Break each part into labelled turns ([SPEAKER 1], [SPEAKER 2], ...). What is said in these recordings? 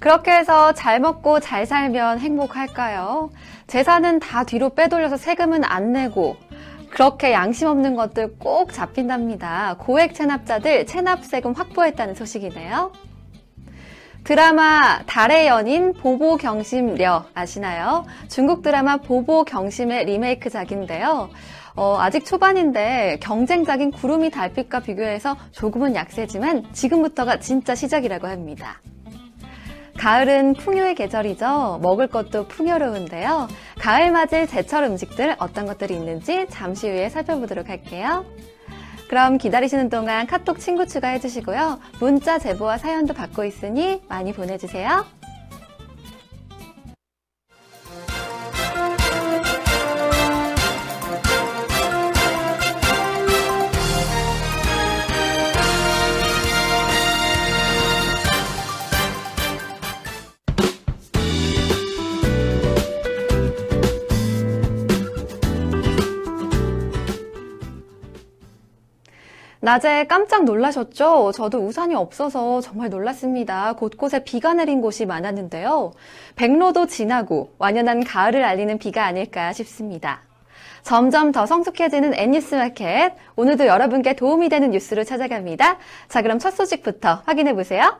[SPEAKER 1] 그렇게 해서 잘 먹고 잘 살면 행복할까요? 재산은 다 뒤로 빼돌려서 세금은 안 내고 그렇게 양심 없는 것들 꼭 잡힌답니다. 고액 체납자들 체납세금 확보했다는 소식이네요. 드라마 달의 연인 보보 경심려 아시나요? 중국 드라마 보보 경심의 리메이크작인데요. 어, 아직 초반인데 경쟁작인 구름이 달빛과 비교해서 조금은 약세지만 지금부터가 진짜 시작이라고 합니다. 가을은 풍요의 계절이죠. 먹을 것도 풍요로운데요. 가을 맞을 제철 음식들 어떤 것들이 있는지 잠시 후에 살펴보도록 할게요. 그럼 기다리시는 동안 카톡 친구 추가해 주시고요. 문자 제보와 사연도 받고 있으니 많이 보내주세요. 낮에 깜짝 놀라셨죠? 저도 우산이 없어서 정말 놀랐습니다. 곳곳에 비가 내린 곳이 많았는데요. 백로도 지나고 완연한 가을을 알리는 비가 아닐까 싶습니다. 점점 더 성숙해지는 N뉴스 마켓. 오늘도 여러분께 도움이 되는 뉴스로 찾아갑니다. 자, 그럼 첫 소식부터 확인해 보세요.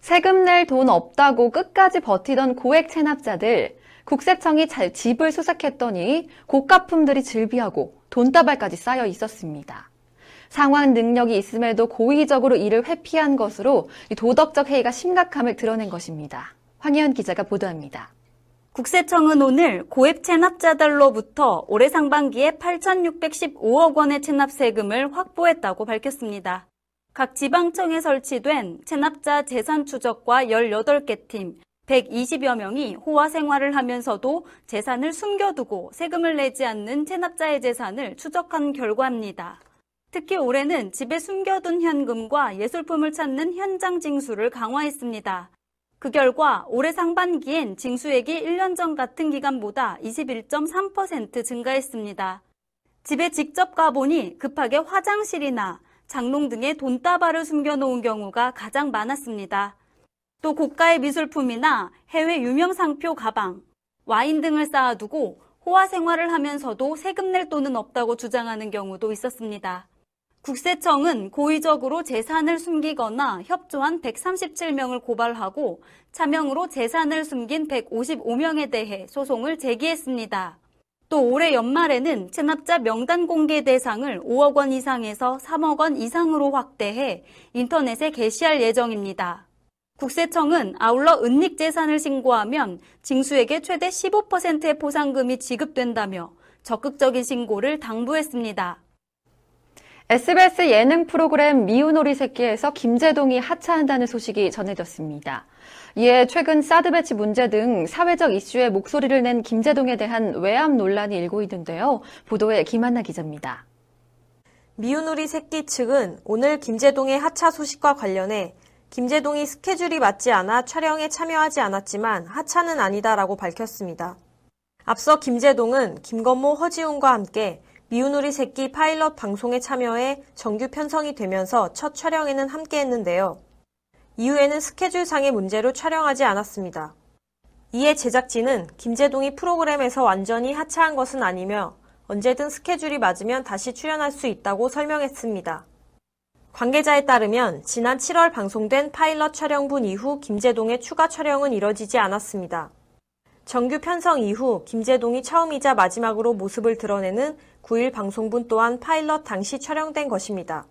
[SPEAKER 1] 세금 낼 돈 없다고 끝까지 버티던 고액 체납자들, 국세청이 집을 수색했더니 고가품들이 즐비하고 돈다발까지 쌓여 있었습니다. 상환 능력이 있음에도 고의적으로 이를 회피한 것으로 도덕적 해이가 심각함을 드러낸 것입니다. 황희연 기자가 보도합니다.
[SPEAKER 2] 국세청은 오늘 고액 체납자들로부터 올해 상반기에 8,615억 원의 체납 세금을 확보했다고 밝혔습니다. 각 지방청에 설치된 체납자 재산 추적과 18개 팀, 120여 명이 호화 생활을 하면서도 재산을 숨겨두고 세금을 내지 않는 체납자의 재산을 추적한 결과입니다. 특히 올해는 집에 숨겨둔 현금과 예술품을 찾는 현장 징수를 강화했습니다. 그 결과 올해 상반기엔 징수액이 1년 전 같은 기간보다 21.3% 증가했습니다. 집에 직접 가보니 급하게 화장실이나 장롱 등에 돈다발을 숨겨놓은 경우가 가장 많았습니다. 또 고가의 미술품이나 해외 유명 상표 가방, 와인 등을 쌓아두고 호화 생활을 하면서도 세금 낼 돈은 없다고 주장하는 경우도 있었습니다. 국세청은 고의적으로 재산을 숨기거나 협조한 137명을 고발하고 차명으로 재산을 숨긴 155명에 대해 소송을 제기했습니다. 또 올해 연말에는 체납자 명단 공개 대상을 5억 원 이상에서 3억 원 이상으로 확대해 인터넷에 게시할 예정입니다. 국세청은 아울러 은닉 재산을 신고하면 징수에게 최대 15%의 보상금이 지급된다며 적극적인 신고를 당부했습니다.
[SPEAKER 1] SBS 예능 프로그램 미운 오리 새끼에서 김재동이 하차한다는 소식이 전해졌습니다. 이에 최근 사드 배치 문제 등 사회적 이슈에 목소리를 낸 김재동에 대한 외압 논란이 일고 있는데요. 보도에 김한나 기자입니다.
[SPEAKER 3] 미운우리 새끼 측은 오늘 김재동의 하차 소식과 관련해 김재동이 스케줄이 맞지 않아 촬영에 참여하지 않았지만 하차는 아니다라고 밝혔습니다. 앞서 김재동은 김건모 허지웅과 함께 미운 우리 새끼 파일럿 방송에 참여해 정규 편성이 되면서 첫 촬영에는 함께 했는데요. 이후에는 스케줄상의 문제로 촬영하지 않았습니다. 이에 제작진은 김재동이 프로그램에서 완전히 하차한 것은 아니며 언제든 스케줄이 맞으면 다시 출연할 수 있다고 설명했습니다. 관계자에 따르면 지난 7월 방송된 파일럿 촬영분 이후 김재동의 추가 촬영은 이뤄지지 않았습니다. 정규 편성 이후 김재동이 처음이자 마지막으로 모습을 드러내는 9일 방송분 또한 파일럿 당시 촬영된 것입니다.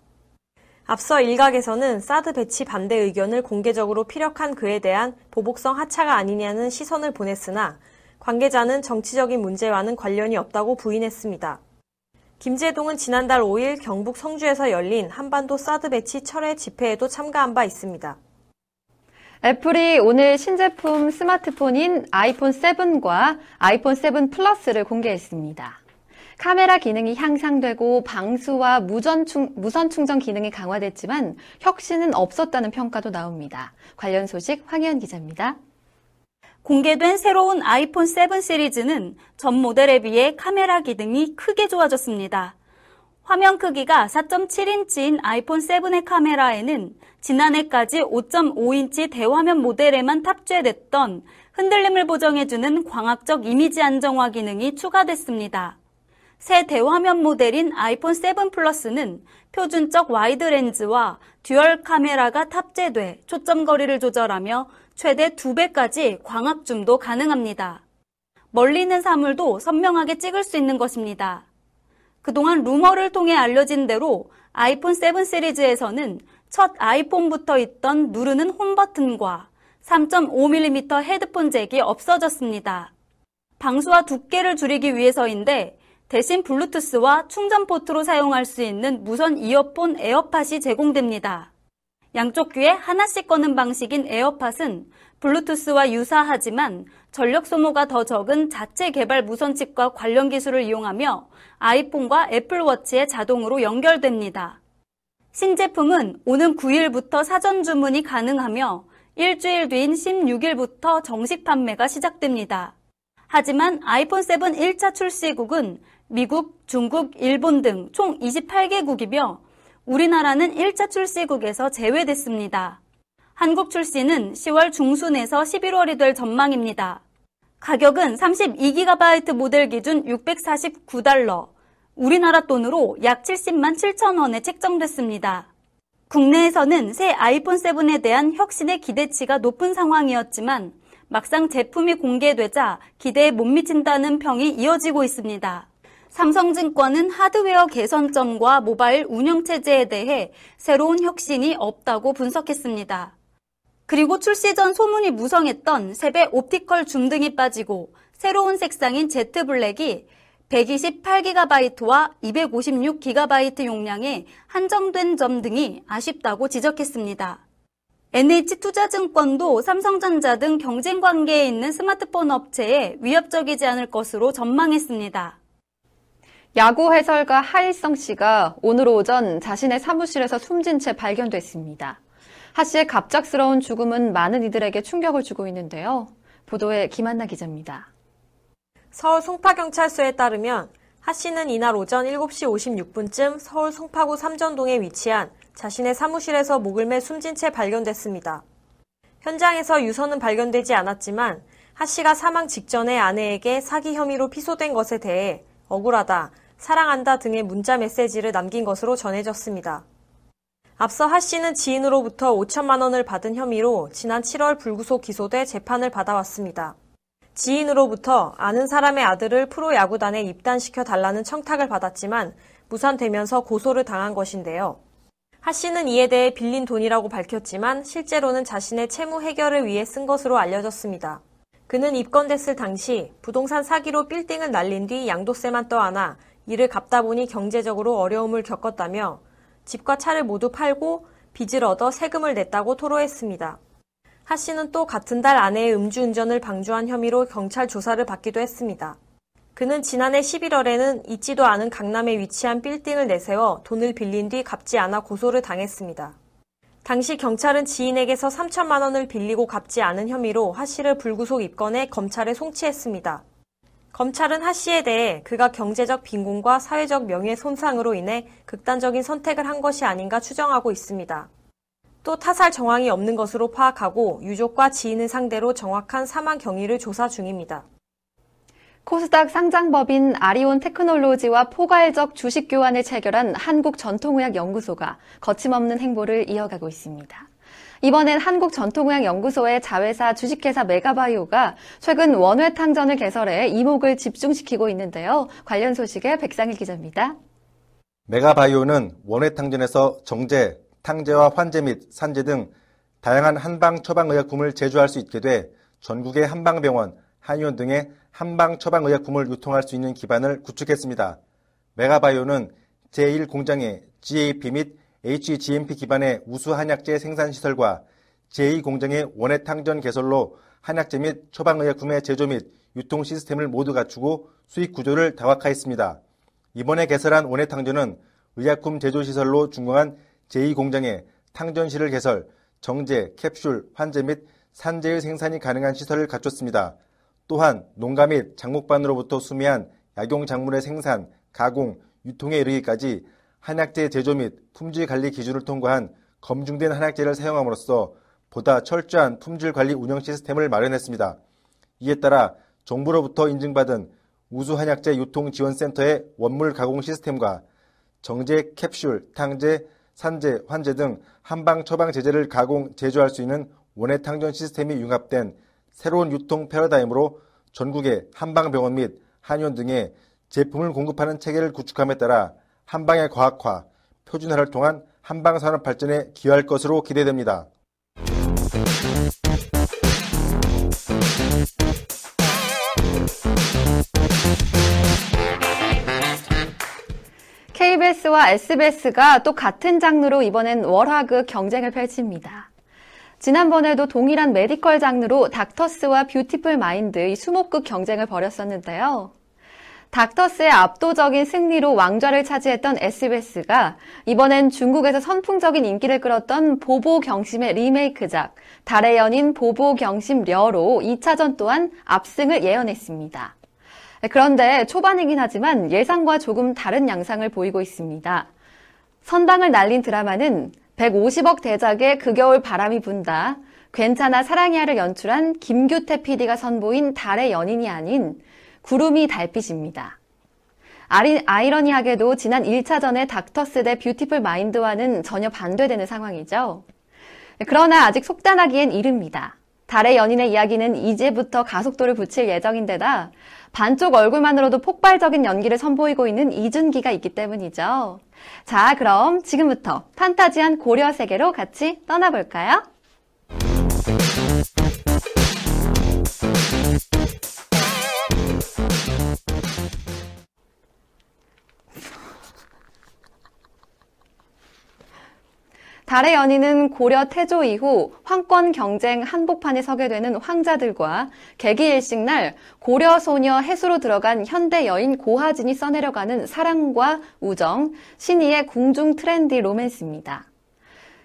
[SPEAKER 3] 앞서 일각에서는 사드 배치 반대 의견을 공개적으로 피력한 그에 대한 보복성 하차가 아니냐는 시선을 보냈으나 관계자는 정치적인 문제와는 관련이 없다고 부인했습니다. 김재동은 지난달 5일 경북 성주에서 열린 한반도 사드 배치 철회 집회에도 참가한 바 있습니다.
[SPEAKER 1] 애플이 오늘 신제품 스마트폰인 아이폰 7과 아이폰 7 플러스를 공개했습니다. 카메라 기능이 향상되고 방수와 무전 충전 기능이 강화됐지만 혁신은 없었다는 평가도 나옵니다. 관련 소식 황희연 기자입니다.
[SPEAKER 2] 공개된 새로운 아이폰 7 시리즈는 전 모델에 비해 카메라 기능이 크게 좋아졌습니다. 화면 크기가 4.7인치인 아이폰 7의 카메라에는 지난해까지 5.5인치 대화면 모델에만 탑재됐던 흔들림을 보정해주는 광학적 이미지 안정화 기능이 추가됐습니다. 새 대화면 모델인 아이폰 7 플러스는 표준적 와이드 렌즈와 듀얼 카메라가 탑재돼 초점 거리를 조절하며 최대 2배까지 광학 줌도 가능합니다. 멀리 있는 사물도 선명하게 찍을 수 있는 것입니다. 그동안 루머를 통해 알려진 대로 아이폰 7 시리즈에서는 첫 아이폰부터 있던 누르는 홈 버튼과 3.5mm 헤드폰 잭이 없어졌습니다. 방수와 두께를 줄이기 위해서인데 대신 블루투스와 충전 포트로 사용할 수 있는 무선 이어폰 에어팟이 제공됩니다. 양쪽 귀에 하나씩 꺼는 방식인 에어팟은 블루투스와 유사하지만 전력 소모가 더 적은 자체 개발 무선칩과 관련 기술을 이용하며 아이폰과 애플워치에 자동으로 연결됩니다. 신제품은 오는 9일부터 사전 주문이 가능하며 일주일 뒤인 16일부터 정식 판매가 시작됩니다. 하지만 아이폰 7 1차 출시국은 미국, 중국, 일본 등 총 28개국이며 우리나라는 1차 출시국에서 제외됐습니다. 한국 출시는 10월 중순에서 11월이 될 전망입니다. 가격은 32GB 모델 기준 649달러, 우리나라 돈으로 약 70만 7천 원에 책정됐습니다. 국내에서는 새 아이폰 7에 대한 혁신의 기대치가 높은 상황이었지만 막상 제품이 공개되자 기대에 못 미친다는 평이 이어지고 있습니다. 삼성증권은 하드웨어 개선점과 모바일 운영체제에 대해 새로운 혁신이 없다고 분석했습니다. 그리고 출시 전 소문이 무성했던 세배 옵티컬 줌 등이 빠지고 새로운 색상인 제트 블랙이 128GB와 256GB 용량에 한정된 점 등이 아쉽다고 지적했습니다. NH투자증권도 삼성전자 등 경쟁 관계에 있는 스마트폰 업체에 위협적이지 않을 것으로 전망했습니다.
[SPEAKER 1] 야구 해설가 하일성 씨가 오늘 오전 자신의 사무실에서 숨진 채 발견됐습니다. 하 씨의 갑작스러운 죽음은 많은 이들에게 충격을 주고 있는데요. 보도에 김한나 기자입니다.
[SPEAKER 3] 서울 송파경찰서에 따르면 하 씨는 이날 오전 7시 56분쯤 서울 송파구 삼전동에 위치한 자신의 사무실에서 목을 매 숨진 채 발견됐습니다. 현장에서 유서는 발견되지 않았지만 하 씨가 사망 직전에 아내에게 사기 혐의로 피소된 것에 대해 억울하다, 사랑한다 등의 문자 메시지를 남긴 것으로 전해졌습니다. 앞서 하 씨는 지인으로부터 5천만 원을 받은 혐의로 지난 7월 불구속 기소돼 재판을 받아왔습니다. 지인으로부터 아는 사람의 아들을 프로야구단에 입단시켜 달라는 청탁을 받았지만 무산되면서 고소를 당한 것인데요. 하 씨는 이에 대해 빌린 돈이라고 밝혔지만 실제로는 자신의 채무 해결을 위해 쓴 것으로 알려졌습니다. 그는 입건됐을 당시 부동산 사기로 빌딩을 날린 뒤 양도세만 떠안아 이를 갚다 보니 경제적으로 어려움을 겪었다며 집과 차를 모두 팔고 빚을 얻어 세금을 냈다고 토로했습니다. 하 씨는 또 같은 달 아내의 음주운전을 방조한 혐의로 경찰 조사를 받기도 했습니다. 그는 지난해 11월에는 있지도 않은 강남에 위치한 빌딩을 내세워 돈을 빌린 뒤 갚지 않아 고소를 당했습니다. 당시 경찰은 지인에게서 3천만 원을 빌리고 갚지 않은 혐의로 하 씨를 불구속 입건해 검찰에 송치했습니다. 검찰은 하 씨에 대해 그가 경제적 빈곤과 사회적 명예 손상으로 인해 극단적인 선택을 한 것이 아닌가 추정하고 있습니다. 또 타살 정황이 없는 것으로 파악하고 유족과 지인을 상대로 정확한 사망 경위를 조사 중입니다.
[SPEAKER 1] 코스닥 상장법인 아리온 테크놀로지와 포괄적 주식 교환을 체결한 한국전통의학연구소가 거침없는 행보를 이어가고 있습니다. 이번엔 한국전통의학연구소의 자회사 주식회사 메가바이오가 최근 원회탕전을 개설해 이목을 집중시키고 있는데요. 관련 소식에 백상일 기자입니다.
[SPEAKER 4] 메가바이오는 원회탕전에서 정제, 탕제와 환제 및 산제 등 다양한 한방 처방의약품을 제조할 수 있게 돼 전국의 한방병원, 한의원 등의 한방 처방의약품을 유통할 수 있는 기반을 구축했습니다. 메가바이오는 제1공장의 GAP 및 HGMP 기반의 우수 한약재 생산 시설과 제2공장의 원해탕전 개설로 한약재 및 처방의약품의 제조 및 유통 시스템을 모두 갖추고 수익 구조를 다각화했습니다. 이번에 개설한 원해탕전은 의약품 제조시설로 준공한 제2공장에 탕전실을 개설, 정제, 캡슐, 환제 및 산재의 생산이 가능한 시설을 갖췄습니다. 또한 농가 및 장목반으로부터 수미한 약용 작물의 생산, 가공, 유통에 이르기까지 한약재 제조 및 품질 관리 기준을 통과한 검증된 한약재를 사용함으로써 보다 철저한 품질 관리 운영 시스템을 마련했습니다. 이에 따라 정부로부터 인증받은 우수 한약재 유통 지원센터의 원물 가공 시스템과 정제, 캡슐, 탕제, 산제, 환제 등 한방 처방 제제를 가공, 제조할 수 있는 원예 탕전 시스템이 융합된 새로운 유통 패러다임으로 전국의 한방병원 및 한의원 등에 제품을 공급하는 체계를 구축함에 따라 한방의 과학화, 표준화를 통한 한방 산업 발전에 기여할 것으로 기대됩니다.
[SPEAKER 1] KBS와 SBS가 또 같은 장르로 이번엔 월화극 경쟁을 펼칩니다. 지난번에도 동일한 메디컬 장르로 닥터스와 뷰티풀 마인드 이 수목극 경쟁을 벌였었는데요. 닥터스의 압도적인 승리로 왕좌를 차지했던 SBS가 이번엔 중국에서 선풍적인 인기를 끌었던 보보 경심의 리메이크작 달의 연인 보보 경심 려로 2차전 또한 압승을 예언했습니다. 그런데 초반이긴 하지만 예상과 조금 다른 양상을 보이고 있습니다. 선방을 날린 드라마는 150억 대작의 그 겨울 바람이 분다. 괜찮아 사랑이야를 연출한 김규태 PD가 선보인 달의 연인이 아닌 구르미 달빛입니다. 아리, 아이러니하게도 지난 1차전의 닥터스 대 뷰티풀 마인드와는 전혀 반대되는 상황이죠. 그러나 아직 속단하기엔 이릅니다. 달의 연인의 이야기는 이제부터 가속도를 붙일 예정인데다 반쪽 얼굴만으로도 폭발적인 연기를 선보이고 있는 이준기가 있기 때문이죠. 자, 그럼 지금부터 판타지한 고려 세계로 같이 떠나볼까요? 달의 연인은 고려 태조 이후 황권 경쟁 한복판에 서게 되는 황자들과 개기일식 날 고려 소녀 해수로 들어간 현대 여인 고하진이 써내려가는 사랑과 우정, 신의의 궁중 트렌디 로맨스입니다.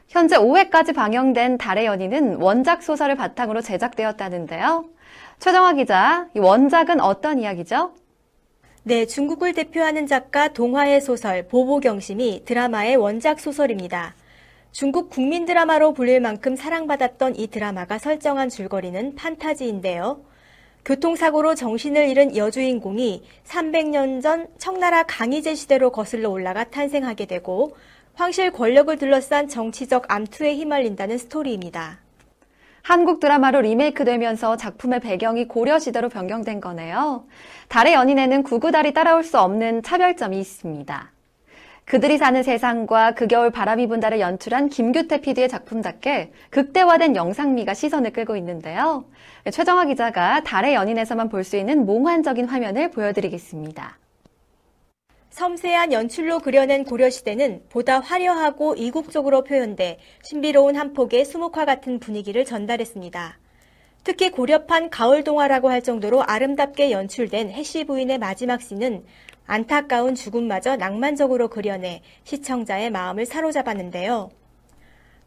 [SPEAKER 1] 현재 5회까지 방영된 달의 연인은 원작 소설을 바탕으로 제작되었다는데요. 최정화 기자, 이 원작은 어떤 이야기죠?
[SPEAKER 5] 네, 중국을 대표하는 작가 동화의 소설 보보경심이 드라마의 원작 소설입니다. 중국 국민 드라마로 불릴 만큼 사랑받았던 이 드라마가 설정한 줄거리는 판타지인데요. 교통사고로 정신을 잃은 여주인공이 300년 전 청나라 강희제 시대로 거슬러 올라가 탄생하게 되고 황실 권력을 둘러싼 정치적 암투에 휘말린다는 스토리입니다.
[SPEAKER 1] 한국 드라마로 리메이크되면서 작품의 배경이 고려시대로 변경된 거네요. 달의 연인에는 구구달이 따라올 수 없는 차별점이 있습니다. 그들이 사는 세상과 그 겨울 바람이 분다를 연출한 김규태 PD의 작품답게 극대화된 영상미가 시선을 끌고 있는데요. 최정화 기자가 달의 연인에서만 볼 수 있는 몽환적인 화면을 보여드리겠습니다.
[SPEAKER 5] 섬세한 연출로 그려낸 고려시대는 보다 화려하고 이국적으로 표현돼 신비로운 한 폭의 수묵화 같은 분위기를 전달했습니다. 특히 고려판 가을 동화라고 할 정도로 아름답게 연출된 해시 부인의 마지막 씬은 안타까운 죽음마저 낭만적으로 그려내 시청자의 마음을 사로잡았는데요.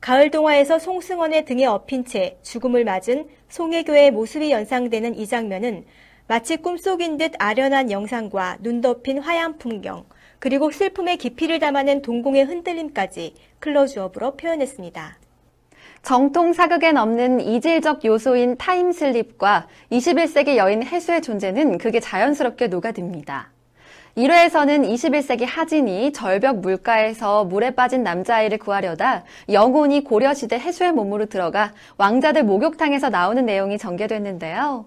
[SPEAKER 5] 가을 동화에서 송승헌의 등에 엎인 채 죽음을 맞은 송혜교의 모습이 연상되는 이 장면은 마치 꿈속인 듯 아련한 영상과 눈 덮인 화양 풍경, 그리고 슬픔의 깊이를 담아낸 동공의 흔들림까지 클로즈업으로 표현했습니다.
[SPEAKER 1] 정통 사극엔 없는 이질적 요소인 타임슬립과 21세기 여인 해수의 존재는 그게 자연스럽게 녹아듭니다. 1회에서는 21세기 하진이 절벽 물가에서 물에 빠진 남자아이를 구하려다 영혼이 고려시대 해수의 몸으로 들어가 왕자들 목욕탕에서 나오는 내용이 전개됐는데요.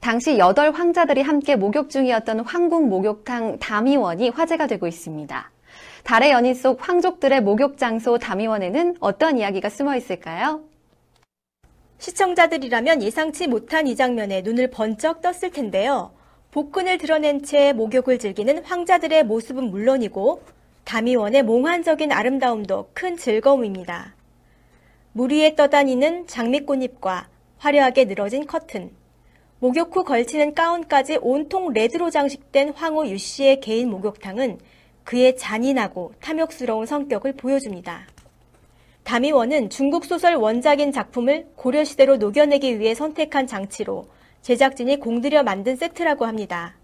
[SPEAKER 1] 당시 8 황자들이 함께 목욕 중이었던 황궁 목욕탕 다미원이 화제가 되고 있습니다. 달의 연인 속 황족들의 목욕 장소 다미원에는 어떤 이야기가 숨어 있을까요?
[SPEAKER 5] 시청자들이라면 예상치 못한 이 장면에 눈을 번쩍 떴을 텐데요. 복근을 드러낸 채 목욕을 즐기는 황자들의 모습은 물론이고 다미원의 몽환적인 아름다움도 큰 즐거움입니다. 물 위에 떠다니는 장미꽃잎과 화려하게 늘어진 커튼, 목욕 후 걸치는 가운까지 온통 레드로 장식된 황후 유 씨의 개인 목욕탕은 그의 잔인하고 탐욕스러운 성격을 보여줍니다. 다미원은 중국 소설 원작인 작품을 고려시대로 녹여내기 위해 선택한 장치로 제작진이 공들여 만든 세트라고 합니다.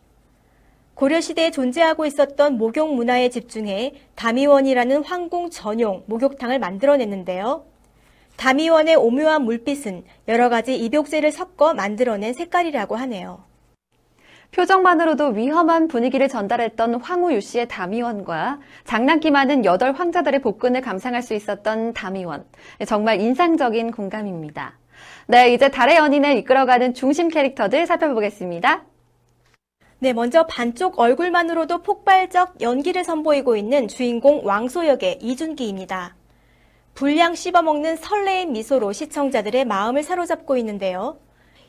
[SPEAKER 5] 고려시대에 존재하고 있었던 목욕 문화에 집중해 다미원이라는 황궁 전용 목욕탕을 만들어냈는데요. 다미원의 오묘한 물빛은 여러 가지 입욕제를 섞어 만들어낸 색깔이라고 하네요.
[SPEAKER 1] 표정만으로도 위험한 분위기를 전달했던 황후 유 씨의 다미원과 장난기 많은 여덟 황자들의 복근을 감상할 수 있었던 다미원. 정말 인상적인 공감입니다. 네, 이제 달의 연인을 이끌어가는 중심 캐릭터들 살펴보겠습니다.
[SPEAKER 5] 네, 먼저 반쪽 얼굴만으로도 폭발적 연기를 선보이고 있는 주인공 왕소 역의 이준기입니다. 불량 씹어먹는 설레임 미소로 시청자들의 마음을 사로잡고 있는데요.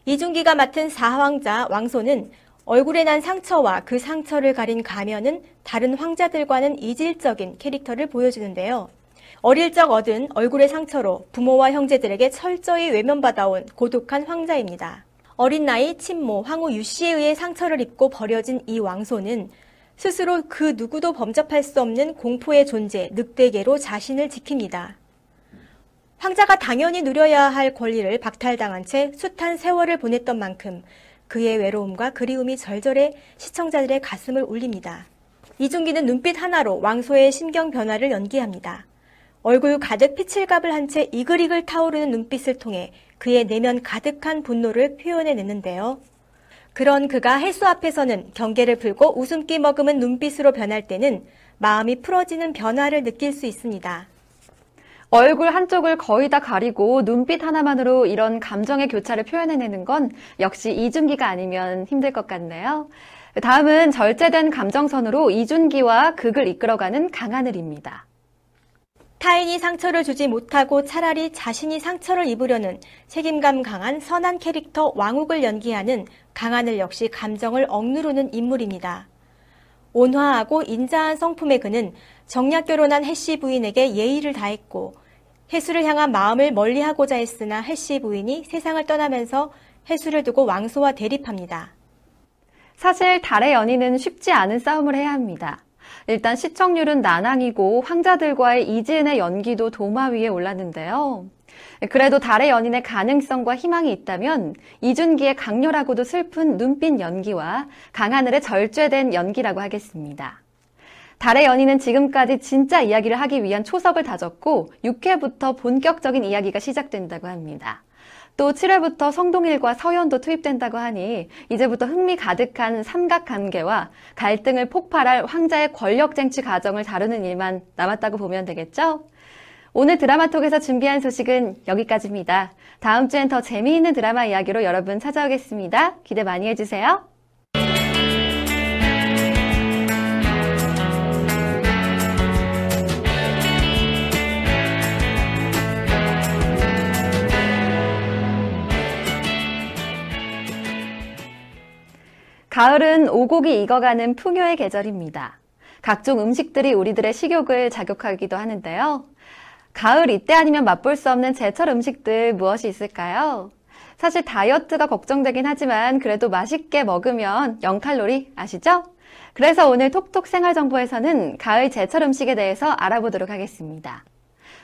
[SPEAKER 5] 이준기가 맡은 사황자 왕소는 얼굴에 난 상처와 그 상처를 가린 가면은 다른 황자들과는 이질적인 캐릭터를 보여주는데요. 어릴 적 얻은 얼굴의 상처로 부모와 형제들에게 철저히 외면받아온 고독한 황자입니다. 어린 나이 친모 황후 유씨에 의해 상처를 입고 버려진 이 왕소는 스스로 그 누구도 범접할 수 없는 공포의 존재 늑대계로 자신을 지킵니다. 황자가 당연히 누려야 할 권리를 박탈당한 채 숱한 세월을 보냈던 만큼 그의 외로움과 그리움이 절절해 시청자들의 가슴을 울립니다. 이중기는 눈빛 하나로 왕소의 심경 변화를 연기합니다. 얼굴 가득 피칠갑을 한 채 이글이글 타오르는 눈빛을 통해 그의 내면 가득한 분노를 표현해내는데요. 그런 그가 헬수 앞에서는 경계를 풀고 웃음기 머금은 눈빛으로 변할 때는 마음이 풀어지는 변화를 느낄 수 있습니다.
[SPEAKER 1] 얼굴 한쪽을 거의 다 가리고 눈빛 하나만으로 이런 감정의 교차를 표현해내는 건 역시 이준기가 아니면 힘들 것 같네요. 다음은 절제된 감정선으로 이준기와 극을 이끌어가는 강하늘입니다.
[SPEAKER 5] 타인이 상처를 주지 못하고 차라리 자신이 상처를 입으려는 책임감 강한 선한 캐릭터 왕욱을 연기하는 강하늘 역시 감정을 억누르는 인물입니다. 온화하고 인자한 성품의 그는 정략 결혼한 해씨 부인에게 예의를 다했고 해수를 향한 마음을 멀리하고자 했으나 해씨 부인이 세상을 떠나면서 해수를 두고 왕소와 대립합니다.
[SPEAKER 1] 사실 달의 연인은 쉽지 않은 싸움을 해야 합니다. 일단 시청률은 난항이고 황자들과의 이지은의 연기도 도마 위에 올랐는데요. 그래도 달의 연인의 가능성과 희망이 있다면 이준기의 강렬하고도 슬픈 눈빛 연기와 강하늘의 절제된 연기라고 하겠습니다. 달의 연인은 지금까지 진짜 이야기를 하기 위한 초석을 다졌고 6회부터 본격적인 이야기가 시작된다고 합니다. 또 7회부터 성동일과 서연도 투입된다고 하니 이제부터 흥미 가득한 삼각관계와 갈등을 폭발할 황자의 권력 쟁취 과정을 다루는 일만 남았다고 보면 되겠죠? 오늘 드라마톡에서 준비한 소식은 여기까지입니다. 다음 주엔 더 재미있는 드라마 이야기로 여러분 찾아오겠습니다. 기대 많이 해주세요. 가을은 오곡이 익어가는 풍요의 계절입니다. 각종 음식들이 우리들의 식욕을 자극하기도 하는데요. 가을 이때 아니면 맛볼 수 없는 제철 음식들 무엇이 있을까요? 사실 다이어트가 걱정되긴 하지만 그래도 맛있게 먹으면 0칼로리 아시죠? 그래서 오늘 톡톡 생활정보에서는 가을 제철 음식에 대해서 알아보도록 하겠습니다.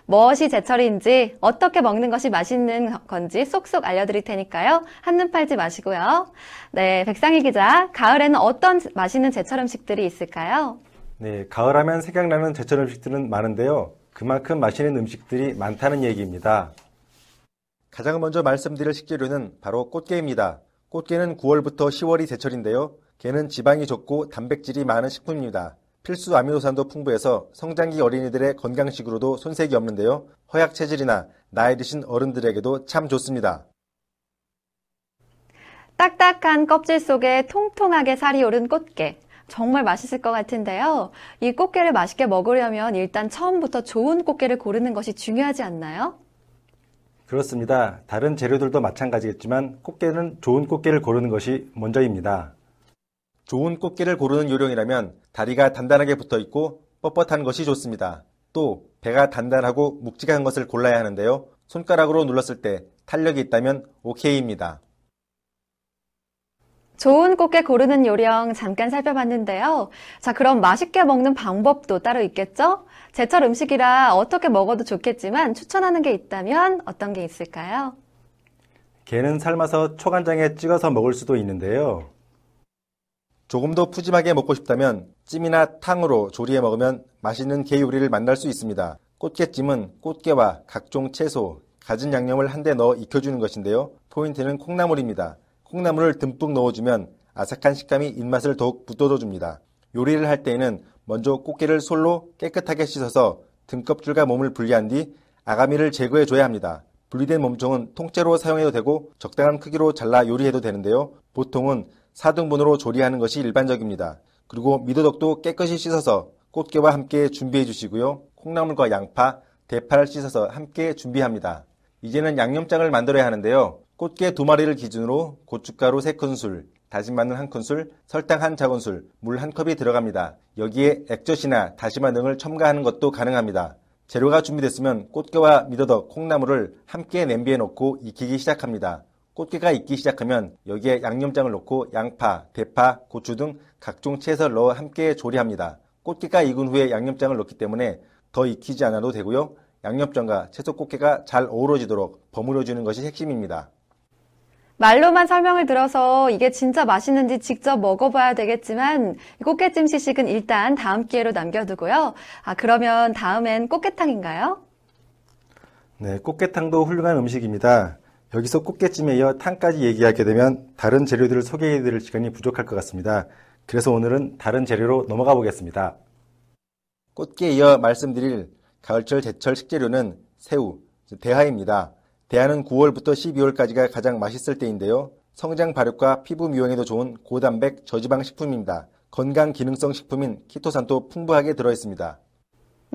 [SPEAKER 1] 무엇이 제철인지 어떻게 먹는 것이 맛있는 건지 쏙쏙 알려드릴 테니까요. 한눈 팔지 마시고요. 네, 백상희 기자, 가을에는 어떤 맛있는 제철 음식들이 있을까요?
[SPEAKER 4] 네, 가을하면 생각나는 제철 음식들은 많은데요. 그만큼 맛있는 음식들이 많다는 얘기입니다. 가장 먼저 말씀드릴 식재료는 바로 꽃게입니다. 꽃게는 9월부터 10월이 제철인데요. 게는 지방이 적고 단백질이 많은 식품입니다. 필수 아미노산도 풍부해서 성장기 어린이들의 건강식으로도 손색이 없는데요. 허약 체질이나 나이 드신 어른들에게도 참 좋습니다.
[SPEAKER 1] 딱딱한 껍질 속에 통통하게 살이 오른 꽃게. 정말 맛있을 것 같은데요. 이 꽃게를 맛있게 먹으려면 일단 처음부터 좋은 꽃게를 고르는 것이 중요하지 않나요?
[SPEAKER 4] 그렇습니다. 다른 재료들도 마찬가지겠지만 꽃게는 좋은 꽃게를 고르는 것이 먼저입니다. 좋은 꽃게를 고르는 요령이라면 다리가 단단하게 붙어 있고 뻣뻣한 것이 좋습니다. 또 배가 단단하고 묵직한 것을 골라야 하는데요. 손가락으로 눌렀을 때 탄력이 있다면 오케이입니다.
[SPEAKER 1] 좋은 꽃게 고르는 요령 잠깐 살펴봤는데요. 자, 그럼 맛있게 먹는 방법도 따로 있겠죠? 제철 음식이라 어떻게 먹어도 좋겠지만 추천하는 게 있다면 어떤 게 있을까요?
[SPEAKER 4] 게는 삶아서 초간장에 찍어서 먹을 수도 있는데요. 조금 더 푸짐하게 먹고 싶다면 찜이나 탕으로 조리해 먹으면 맛있는 게 요리를 만날 수 있습니다. 꽃게찜은 꽃게와 각종 채소, 갖은 양념을 한데 넣어 익혀주는 것인데요. 포인트는 콩나물입니다. 콩나물을 듬뿍 넣어주면 아삭한 식감이 입맛을 더욱 붙돋워줍니다. 요리를 할 때에는 먼저 꽃게를 솔로 깨끗하게 씻어서 등껍질과 몸을 분리한 뒤 아가미를 제거해줘야 합니다. 분리된 몸통은 통째로 사용해도 되고 적당한 크기로 잘라 요리해도 되는데요. 보통은 4등분으로 조리하는 것이 일반적입니다. 그리고 미더덕도 깨끗이 씻어서 꽃게와 함께 준비해 주시고요. 콩나물과 양파, 대파를 씻어서 함께 준비합니다. 이제는 양념장을 만들어야 하는데요. 꽃게 두 마리를 기준으로 고춧가루 3큰술, 다진 마늘 1큰술, 설탕 1작은술, 물 1컵이 들어갑니다. 여기에 액젓이나 다시마 등을 첨가하는 것도 가능합니다. 재료가 준비됐으면 꽃게와 미더덕, 콩나물을 함께 냄비에 넣고 익히기 시작합니다. 꽃게가 익기 시작하면 여기에 양념장을 넣고 양파, 대파, 고추 등 각종 채소를 넣어 함께 조리합니다. 꽃게가 익은 후에 양념장을 넣기 때문에 더 익히지 않아도 되고요. 양념장과 채소 꽃게가 잘 어우러지도록 버무려주는 것이 핵심입니다.
[SPEAKER 1] 말로만 설명을 들어서 이게 진짜 맛있는지 직접 먹어봐야 되겠지만 꽃게찜 시식은 일단 다음 기회로 남겨두고요. 아 그러면 다음엔 꽃게탕인가요?
[SPEAKER 4] 네, 꽃게탕도 훌륭한 음식입니다. 여기서 꽃게찜에 이어 탕까지 얘기하게 되면 다른 재료들을 소개해 드릴 시간이 부족할 것 같습니다. 그래서 오늘은 다른 재료로 넘어가 보겠습니다. 꽃게에 이어 말씀드릴 가을철 제철 식재료는 새우, 대하입니다. 대하는 9월부터 12월까지가 가장 맛있을 때인데요. 성장 발육과 피부 미용에도 좋은 고단백 저지방 식품입니다. 건강 기능성 식품인 키토산도 풍부하게 들어있습니다.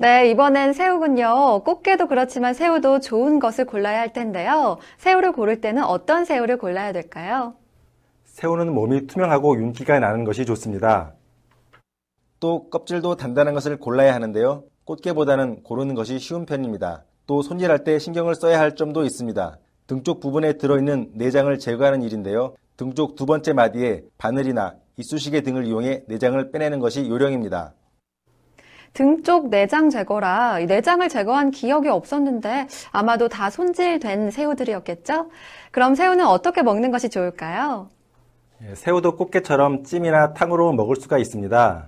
[SPEAKER 1] 네, 이번엔 새우군요. 꽃게도 그렇지만 새우도 좋은 것을 골라야 할 텐데요. 새우를 고를 때는 어떤 새우를 골라야 될까요?
[SPEAKER 4] 새우는 몸이 투명하고 윤기가 나는 것이 좋습니다. 또 껍질도 단단한 것을 골라야 하는데요. 꽃게보다는 고르는 것이 쉬운 편입니다. 또 손질할 때 신경을 써야 할 점도 있습니다. 등쪽 부분에 들어있는 내장을 제거하는 일인데요. 등쪽 두 번째 마디에 바늘이나 이쑤시개 등을 이용해 내장을 빼내는 것이 요령입니다.
[SPEAKER 1] 등 쪽 내장 제거라 내장을 제거한 기억이 없었는데 아마도 다 손질된 새우들이었겠죠? 그럼 새우는 어떻게 먹는 것이 좋을까요?
[SPEAKER 4] 예, 새우도 꽃게처럼 찜이나 탕으로 먹을 수가 있습니다.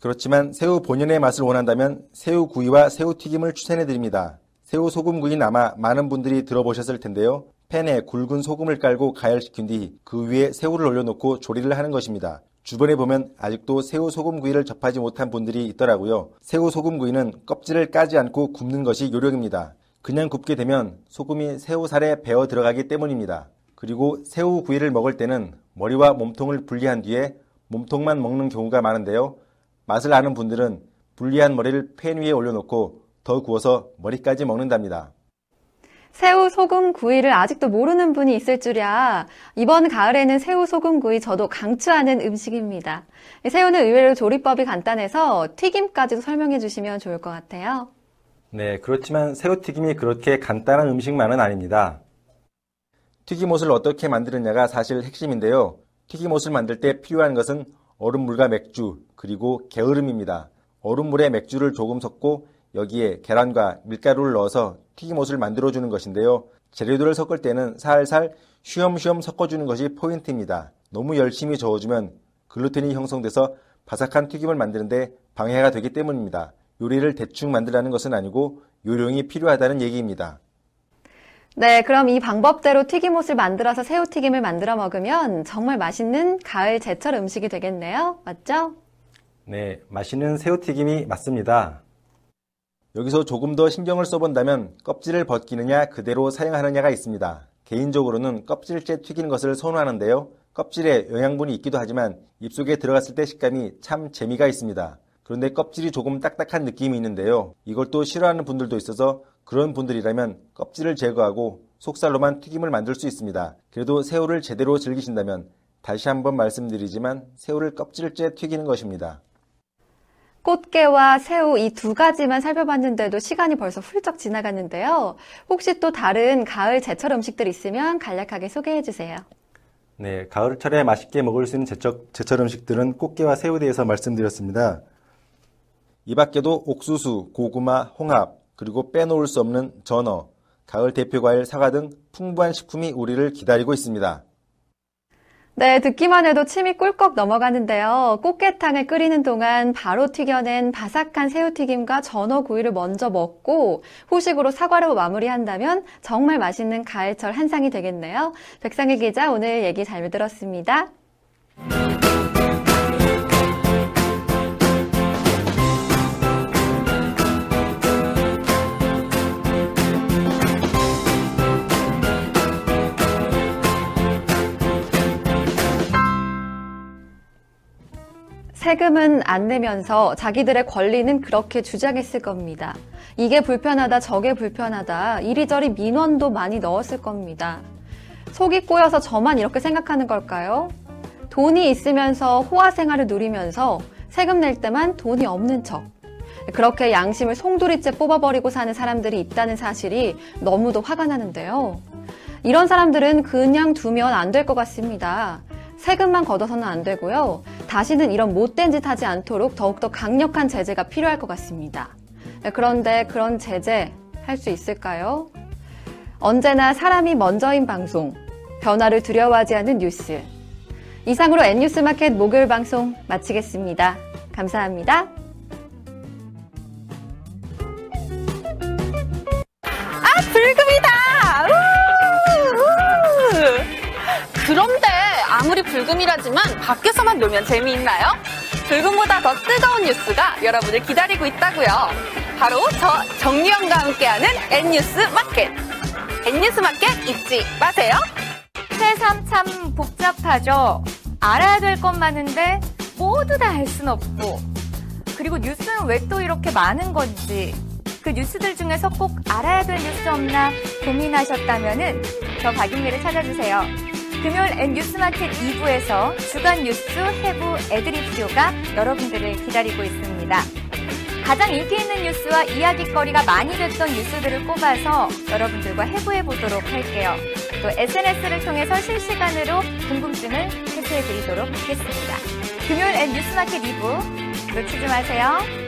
[SPEAKER 4] 그렇지만 새우 본연의 맛을 원한다면 새우 구이와 새우 튀김을 추천해 드립니다. 새우 소금구이는 아마 많은 분들이 들어보셨을 텐데요. 팬에 굵은 소금을 깔고 가열시킨 뒤 그 위에 새우를 올려놓고 조리를 하는 것입니다. 주변에 보면 아직도 새우 소금구이를 접하지 못한 분들이 있더라고요. 새우 소금구이는 껍질을 까지 않고 굽는 것이 요령입니다. 그냥 굽게 되면 소금이 새우살에 배어 들어가기 때문입니다. 그리고 새우구이를 먹을 때는 머리와 몸통을 분리한 뒤에 몸통만 먹는 경우가 많은데요. 맛을 아는 분들은 분리한 머리를 팬 위에 올려놓고 더 구워서 머리까지 먹는답니다.
[SPEAKER 1] 새우 소금 구이를 아직도 모르는 분이 있을 줄이야. 이번 가을에는 새우 소금 구이 저도 강추하는 음식입니다. 새우는 의외로 조리법이 간단해서 튀김까지도 설명해 주시면 좋을 것 같아요.
[SPEAKER 4] 네, 그렇지만 새우튀김이 그렇게 간단한 음식만은 아닙니다. 튀김옷을 어떻게 만드느냐가 사실 핵심인데요. 튀김옷을 만들 때 필요한 것은 얼음물과 맥주, 그리고 게으름입니다. 얼음물에 맥주를 조금 섞고 여기에 계란과 밀가루를 넣어서 튀김옷을 만들어주는 것인데요. 재료들을 섞을 때는 살살 쉬엄쉬엄 섞어주는 것이 포인트입니다. 너무 열심히 저어주면 글루텐이 형성돼서 바삭한 튀김을 만드는데 방해가 되기 때문입니다. 요리를 대충 만들라는 것은 아니고 요령이 필요하다는 얘기입니다.
[SPEAKER 1] 네, 그럼 이 방법대로 튀김옷을 만들어서 새우튀김을 만들어 먹으면 정말 맛있는 가을 제철 음식이 되겠네요. 맞죠?
[SPEAKER 4] 네, 맛있는 새우튀김이 맞습니다. 여기서 조금 더 신경을 써본다면 껍질을 벗기느냐 그대로 사용하느냐가 있습니다. 개인적으로는 껍질째 튀기는 것을 선호하는데요. 껍질에 영양분이 있기도 하지만 입속에 들어갔을 때 식감이 참 재미가 있습니다. 그런데 껍질이 조금 딱딱한 느낌이 있는데요. 이걸 또 싫어하는 분들도 있어서 그런 분들이라면 껍질을 제거하고 속살로만 튀김을 만들 수 있습니다. 그래도 새우를 제대로 즐기신다면 다시 한번 말씀드리지만 새우를 껍질째 튀기는 것입니다.
[SPEAKER 1] 꽃게와 새우 이 두 가지만 살펴봤는데도 시간이 벌써 훌쩍 지나갔는데요. 혹시 또 다른 가을 제철 음식들 있으면 간략하게 소개해 주세요.
[SPEAKER 4] 네, 가을철에 맛있게 먹을 수 있는 제철, 제철 음식들은 꽃게와 새우에 대해서 말씀드렸습니다. 이 밖에도 옥수수, 고구마, 홍합, 그리고 빼놓을 수 없는 전어, 가을 대표 과일 사과 등 풍부한 식품이 우리를 기다리고 있습니다.
[SPEAKER 1] 네, 듣기만 해도 침이 꿀꺽 넘어가는데요. 꽃게탕을 끓이는 동안 바로 튀겨낸 바삭한 새우튀김과 전어구이를 먼저 먹고 후식으로 사과로 마무리한다면 정말 맛있는 가을철 한상이 되겠네요. 백상일 기자 오늘 얘기 잘 들었습니다. 세금은 안 내면서 자기들의 권리는 그렇게 주장했을 겁니다. 이게 불편하다, 저게 불편하다, 이리저리 민원도 많이 넣었을 겁니다. 속이 꼬여서 저만 이렇게 생각하는 걸까요? 돈이 있으면서 호화 생활을 누리면서 세금 낼 때만 돈이 없는 척. 그렇게 양심을 송두리째 뽑아버리고 사는 사람들이 있다는 사실이 너무도 화가 나는데요. 이런 사람들은 그냥 두면 안 될 것 같습니다. 세금만 걷어서는 안 되고요. 다시는 이런 못된 짓 하지 않도록 더욱더 강력한 제재가 필요할 것 같습니다. 그런데 그런 제재 할 수 있을까요? 언제나 사람이 먼저인 방송, 변화를 두려워하지 않는 뉴스. 이상으로 N뉴스 마켓 목요일 방송 마치겠습니다. 감사합니다.
[SPEAKER 6] 아무리 불금이라지만 밖에서만 놀면 재미있나요? 불금보다 더 뜨거운 뉴스가 여러분을 기다리고 있다고요. 바로 저 정리영과 함께하는 N뉴스 마켓. N뉴스 마켓 잊지 마세요.
[SPEAKER 7] 새삼 참 복잡하죠. 알아야 될 것 많은데 모두 다 알 순 없고 그리고 뉴스는 왜 또 이렇게 많은 건지 그 뉴스들 중에서 꼭 알아야 될 뉴스 없나 고민하셨다면은 저 박윤미를 찾아주세요. 금요일 N 뉴스마켓 2부에서 주간 뉴스 해부 애드립쇼가 여러분들을 기다리고 있습니다. 가장 인기 있는 뉴스와 이야기거리가 많이 됐던 뉴스들을 꼽아서 여러분들과 해부해 보도록 할게요. 또 SNS를 통해서 실시간으로 궁금증을 해소해 드리도록 하겠습니다. 금요일 N 뉴스마켓 2부 놓치지 마세요.